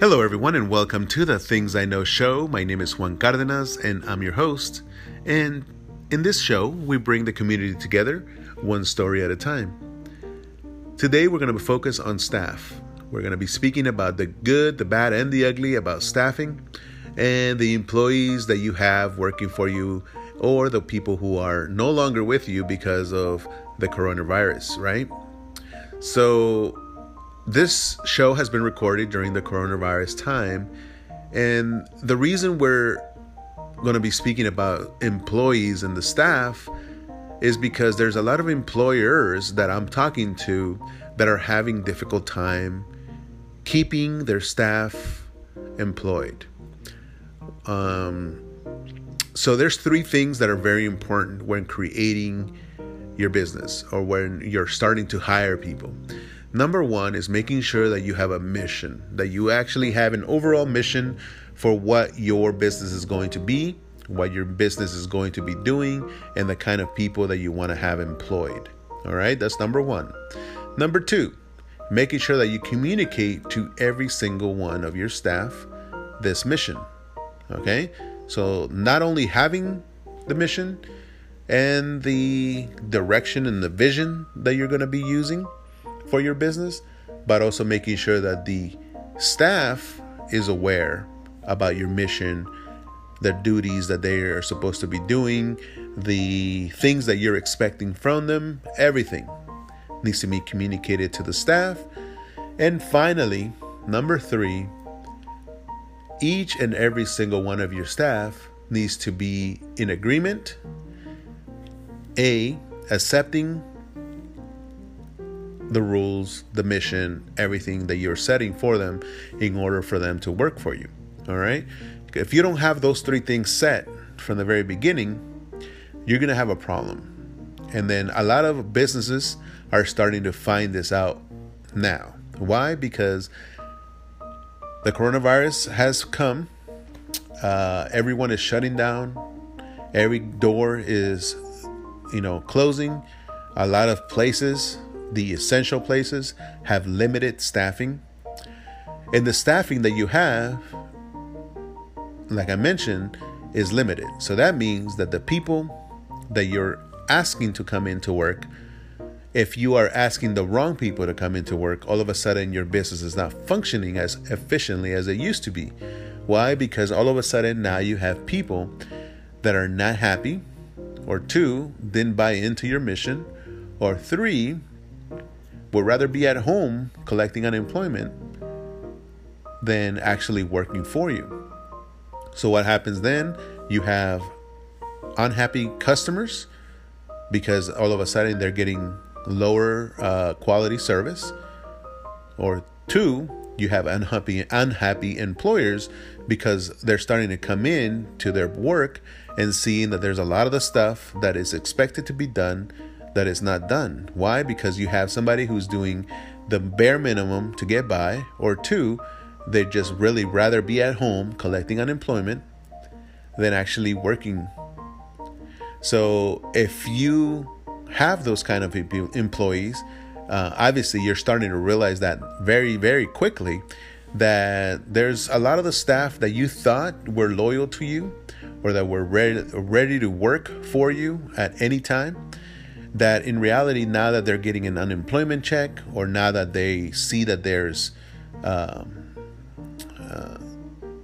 Hello, everyone, and welcome to the Things I Know show. My name is Juan Cardenas, and I'm your host. And in this show, we bring the community together, one story at a time. Today, we're going to focus on staff. We're going to be speaking about the good, the bad, and the ugly about staffing and the employees that you have working for you or the people who are no longer with you because of the coronavirus, right? So, this show has been recorded during the coronavirus time. And the reason we're going to be speaking about employees and the staff is because there's a lot of employers that I'm talking to that are having difficult time keeping their staff employed. Um, so there's three things that are very important when creating your business or when you're starting to hire people. Number one is making sure that you have a mission, that you actually have an overall mission for what your business is going to be, what your business is going to be doing, and the kind of people that you want to have employed. All right, that's number one. Number two, making sure that you communicate to every single one of your staff this mission. Okay, so not only having the mission and the direction and the vision that you're going to be using for your business, but also making sure that the staff is aware about your mission, the duties that they are supposed to be doing, the things that you're expecting from them, everything needs to be communicated to the staff. And finally, number three, each and every single one of your staff needs to be in agreement, A, accepting the rules, the mission, everything that you're setting for them in order for them to work for you. All right. If you don't have those three things set from the very beginning, you're going to have a problem. And then a lot of businesses are starting to find this out now. Why? Because the coronavirus has come. Uh, everyone is shutting down. Every door is, you know, closing. A lot of places the essential places have limited staffing. And the staffing that you have, like I mentioned, is limited. So that means that the people that you're asking to come into work, if you are asking the wrong people to come into work, all of a sudden your business is not functioning as efficiently as it used to be. Why? Because all of a sudden now you have people that are not happy, or two, didn't buy into your mission, or three, would rather be at home collecting unemployment than actually working for you. So, what happens then? You have unhappy customers because all of a sudden they're getting lower uh, quality service. Or two, you have unhappy unhappy employers because they're starting to come in to their work and seeing that there's a lot of the stuff that is expected to be done that is not done. Why? Because you have somebody who's doing the bare minimum to get by, or two, they just really rather be at home collecting unemployment than actually working. So if you have those kind of employees, uh, obviously you're starting to realize that very, very quickly that there's a lot of the staff that you thought were loyal to you or that were ready, ready to work for you at any time that in reality, now that they're getting an unemployment check, or now that they see that there's, um, uh,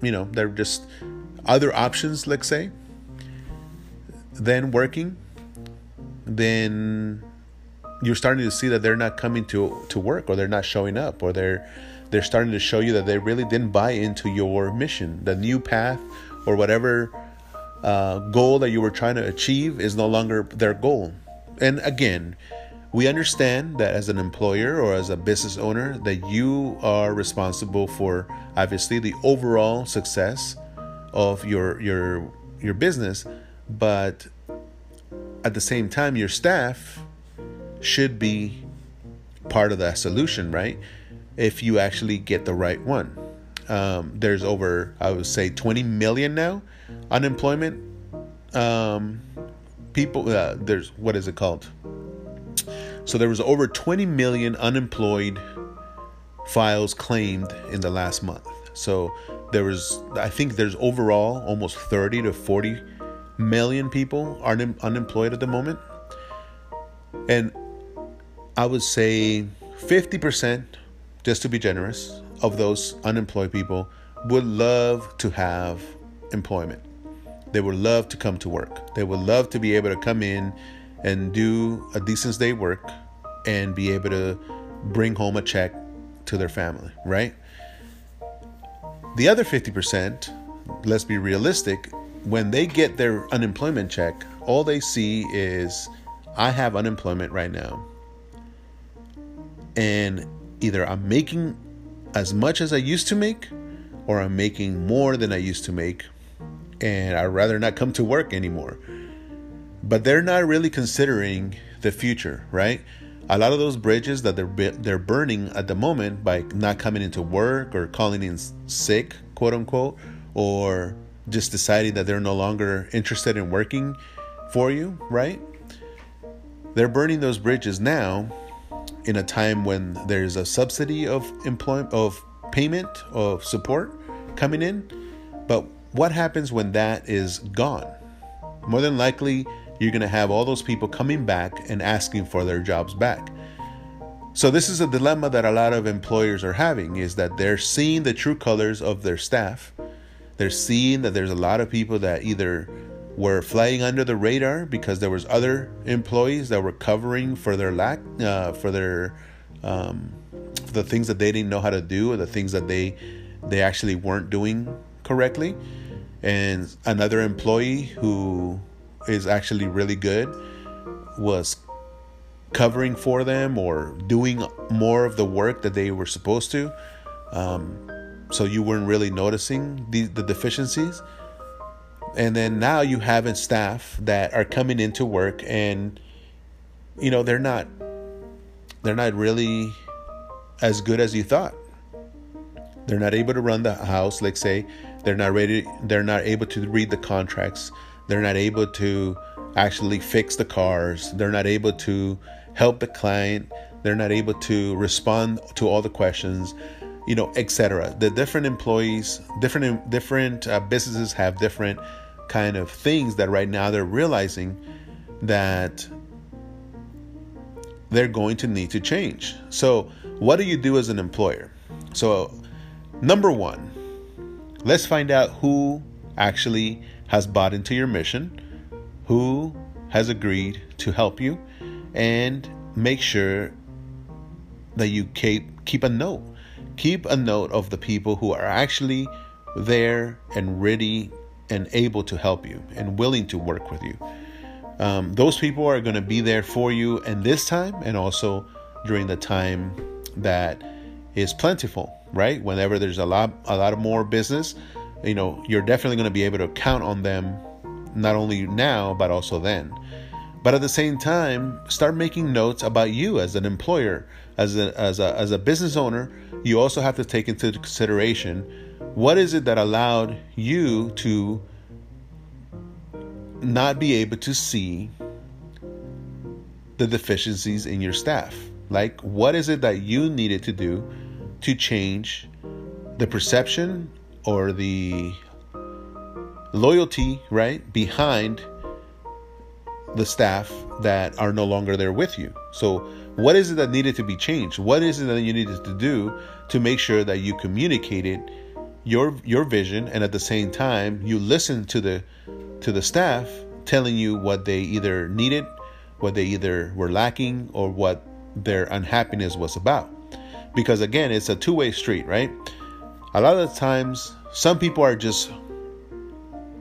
you know, they're just other options, let's say, then working, then you're starting to see that they're not coming to to work, or they're not showing up, or they're they're starting to show you that they really didn't buy into your mission, the new path, or whatever uh, goal that you were trying to achieve is no longer their goal and again, we understand that as an employer or as a business owner that you are responsible for obviously the overall success of your your your business, but at the same time your staff should be part of that solution, right? If you actually get the right one. Um, there's over, I would say, 20 million now unemployment um, people uh, there's what is it called so there was over 20 million unemployed files claimed in the last month So there was, I think there's overall almost 30 to 40 million people are un- unemployed at the moment. And I would say 50%, just to be generous, of those unemployed people would love to have employment. They would love to come to work. They would love to be able to come in and do a decent day work and be able to bring home a check to their family, right? The other 50%, let's be realistic, when they get their unemployment check, all they see is, I have unemployment right now. And either I'm making as much as I used to make, or I'm making more than I used to make, and I'd rather not come to work anymore. But they're not really considering the future, right? A lot of those bridges that they're they're burning at the moment by not coming into work or calling in sick, quote unquote, or just deciding that they're no longer interested in working for you, right? They're burning those bridges now in a time when there's a subsidy of employment of payment of support coming in. But what happens when that is gone? More than likely, you're going to have all those people coming back and asking for their jobs back. So this is a dilemma that a lot of employers are having is that they're seeing the true colors of their staff. They're seeing that there's a lot of people that either were flying under the radar because there was other employees that were covering for their lack uh, for their um, the things that they didn't know how to do or the things that they they actually weren't doing correctly and another employee who is actually really good was covering for them or doing more of the work that they were supposed to. Um, so you weren't really noticing the, the deficiencies. And then now you have a staff that are coming into work and you know they're not they're not really as good as you thought. They're not able to run the house like say they're not ready they're not able to read the contracts they're not able to actually fix the cars they're not able to help the client they're not able to respond to all the questions you know etc the different employees different different uh, businesses have different kind of things that right now they're realizing that they're going to need to change. So, what do you do as an employer? So, number one, let's find out who actually has bought into your mission, who has agreed to help you, and make sure that you keep keep a note. Keep a note of the people who are actually there and ready and able to help you and willing to work with you. Um, those people are going to be there for you in this time and also during the time that is plentiful, right? Whenever there's a lot, a lot more business, you know, you're definitely going to be able to count on them, not only now but also then. But at the same time, start making notes about you as an employer, as a as a as a business owner. You also have to take into consideration what is it that allowed you to not be able to see the deficiencies in your staff? Like, what is it that you needed to do to change the perception or the loyalty, right, behind the staff that are no longer there with you? So, what is it that needed to be changed? What is it that you needed to do to make sure that you communicated your your vision and at the same time you listen to the to the staff telling you what they either needed what they either were lacking or what their unhappiness was about because again it's a two-way street right? A lot of times some people are just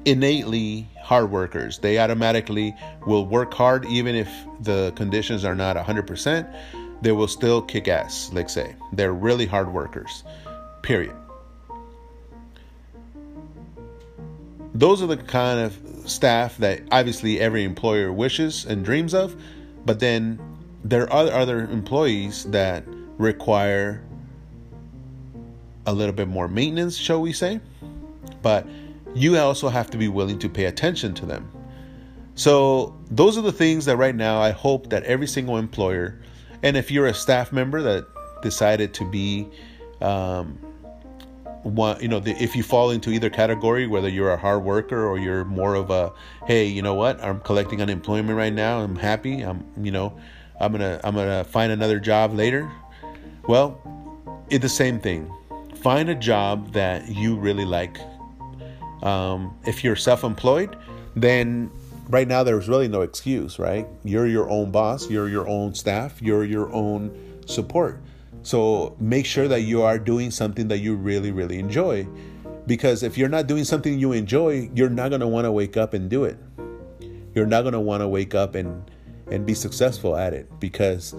innately hard workers. They automatically will work hard even if the conditions are not 100% they will still kick ass like say. They're really hard workers period. Those are the kind of staff that obviously every employer wishes and dreams of, but then there are other employees that require a little bit more maintenance, shall we say? But you also have to be willing to pay attention to them. So, those are the things that right now I hope that every single employer, and if you're a staff member that decided to be um, want you know the, if you fall into either category whether you're a hard worker or you're more of a hey you know what i'm collecting unemployment right now i'm happy i'm you know i'm gonna i'm gonna find another job later well it's the same thing. Find a job that you really like. Um, if you're self-employed then right now there's really no excuse right? You're your own boss you're your own staff you're your own support. So make sure that you are doing something that you really, really enjoy. Because if you're not doing something you enjoy, you're not going to want to wake up and do it. You're not going to want to wake up and, and be successful at it. Because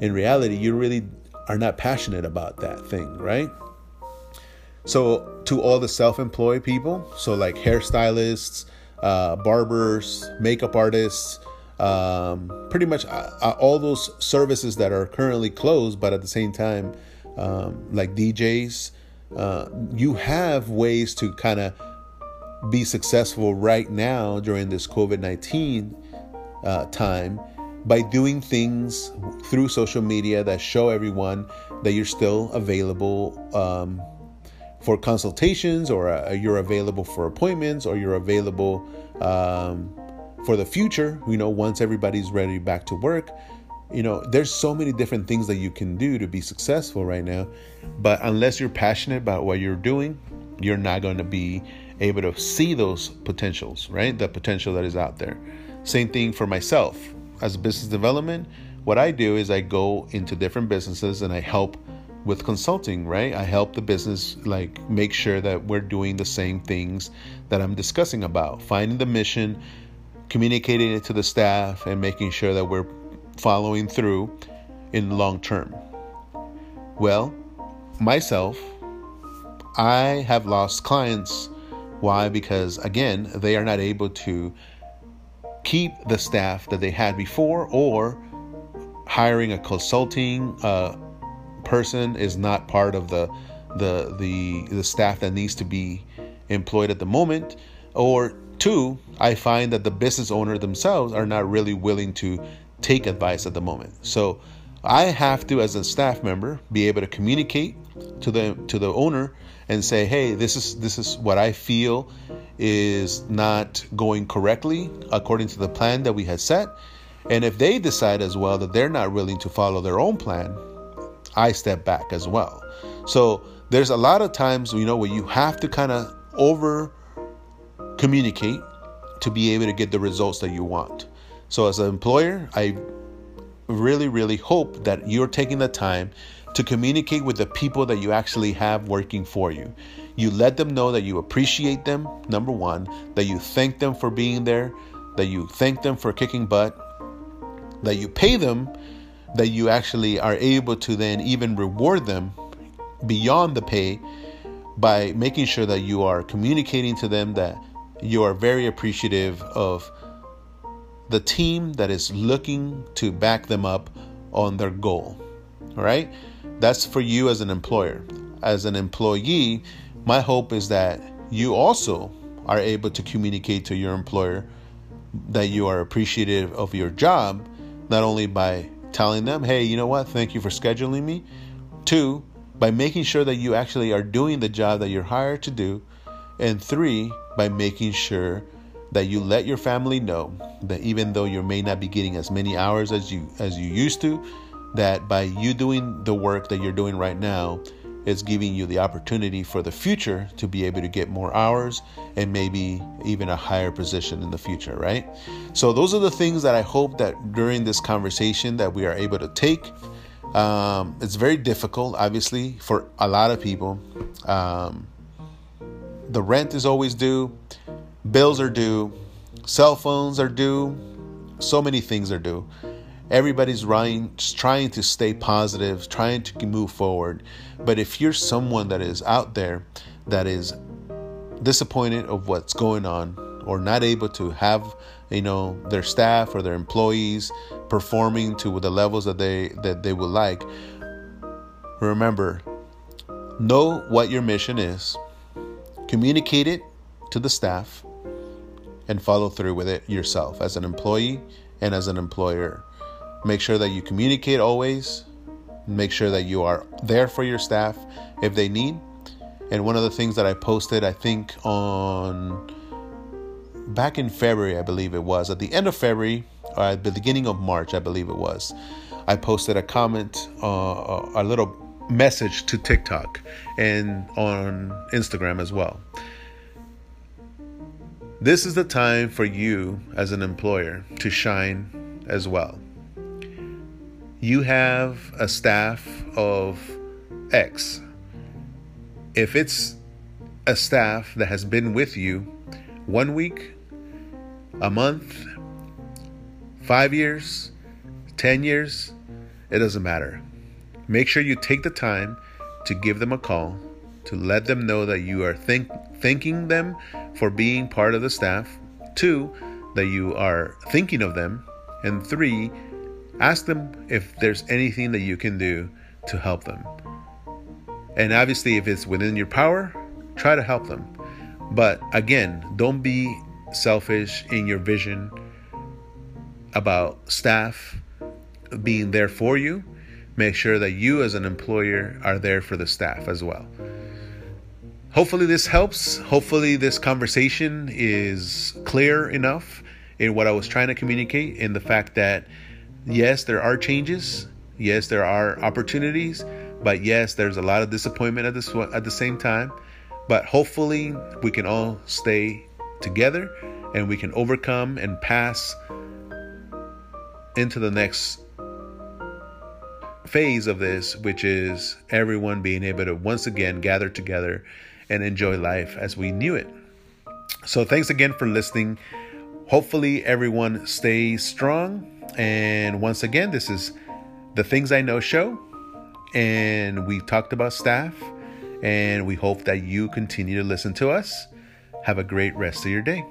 in reality, you really are not passionate about that thing, right? So, to all the self employed people, so like hairstylists, uh, barbers, makeup artists, um, pretty much uh, uh, all those services that are currently closed, but at the same time, um, like DJs, uh, you have ways to kind of be successful right now during this COVID 19 uh, time by doing things through social media that show everyone that you're still available um, for consultations or uh, you're available for appointments or you're available um, for the future, you know, once everybody's ready back to work, you know, there's so many different things that you can do to be successful right now. But unless you're passionate about what you're doing, you're not going to be able to see those potentials, right? The potential that is out there. Same thing for myself as a business development. What I do is I go into different businesses and I help with consulting, right? I help the business like make sure that we're doing the same things that I'm discussing about, finding the mission, communicating it to the staff and making sure that we're following through in the long term. Well, myself, I have lost clients. Why? Because again, they are not able to keep the staff that they had before, or hiring a consulting uh, person is not part of the the the the staff that needs to be employed at the moment, or Two, I find that the business owner themselves are not really willing to take advice at the moment. So I have to, as a staff member, be able to communicate to the to the owner and say, "Hey, this is this is what I feel is not going correctly according to the plan that we had set." And if they decide as well that they're not willing to follow their own plan, I step back as well. So there's a lot of times, you know, where you have to kind of over communicate to be able to get the results that you want. So, as an employer, I really, really hope that you're taking the time to communicate with the people that you actually have working for you. You let them know that you appreciate them, number one, that you thank them for being there, that you thank them for kicking butt, that you pay them, that you actually are able to then even reward them beyond the pay by making sure that you are communicating to them that you are very appreciative of the team that is looking to back them up on their goal. All right? That's for you as an employer. As an employee, my hope is that you also are able to communicate to your employer that you are appreciative of your job, not only by telling them, hey, you know what, thank you for scheduling me. Two, by making sure that you actually are doing the job that you're hired to do. And three, by making sure that you let your family know that even though you may not be getting as many hours as you as you used to, that by you doing the work that you're doing right now, it's giving you the opportunity for the future to be able to get more hours and maybe even a higher position in the future, right? So those are the things that I hope that during this conversation that we are able to take. Um, it's very difficult, obviously, for a lot of people. Um, the rent is always due, bills are due, cell phones are due, so many things are due. Everybody's trying, trying to stay positive, trying to move forward. But if you're someone that is out there that is disappointed of what's going on or not able to have you know their staff or their employees performing to the levels that they that they would like remember know what your mission is Communicate it to the staff and follow through with it yourself as an employee and as an employer. Make sure that you communicate always. Make sure that you are there for your staff if they need. And one of the things that I posted, I think on back in February, I believe it was, at the end of February, or at the beginning of March, I believe it was, I posted a comment, uh, a little message to TikTok and on Instagram as well. This is the time for you as an employer to shine as well. You have a staff of X. If it's a staff that has been with you one week, a month, five years, 10 years, it doesn't matter. Make sure you take the time to give them a call, to let them know that you are think, thanking them for being part of the staff. Two, that you are thinking of them. And three, ask them if there's anything that you can do to help them. And obviously, if it's within your power, try to help them. But again, don't be selfish in your vision about staff being there for you. Make sure that you, as an employer, are there for the staff as well. Hopefully, this helps. Hopefully, this conversation is clear enough in what I was trying to communicate in the fact that yes, there are changes, yes, there are opportunities, but yes, there's a lot of disappointment at this at the same time. But hopefully, we can all stay together and we can overcome and pass into the next phase of this, which is everyone being able to once again gather together and enjoy life as we knew it. So, thanks again for listening. Hopefully, everyone stays strong. And once again, this is the Things I Know show. And we talked about staff. And we hope that you continue to listen to us. Have a great rest of your day.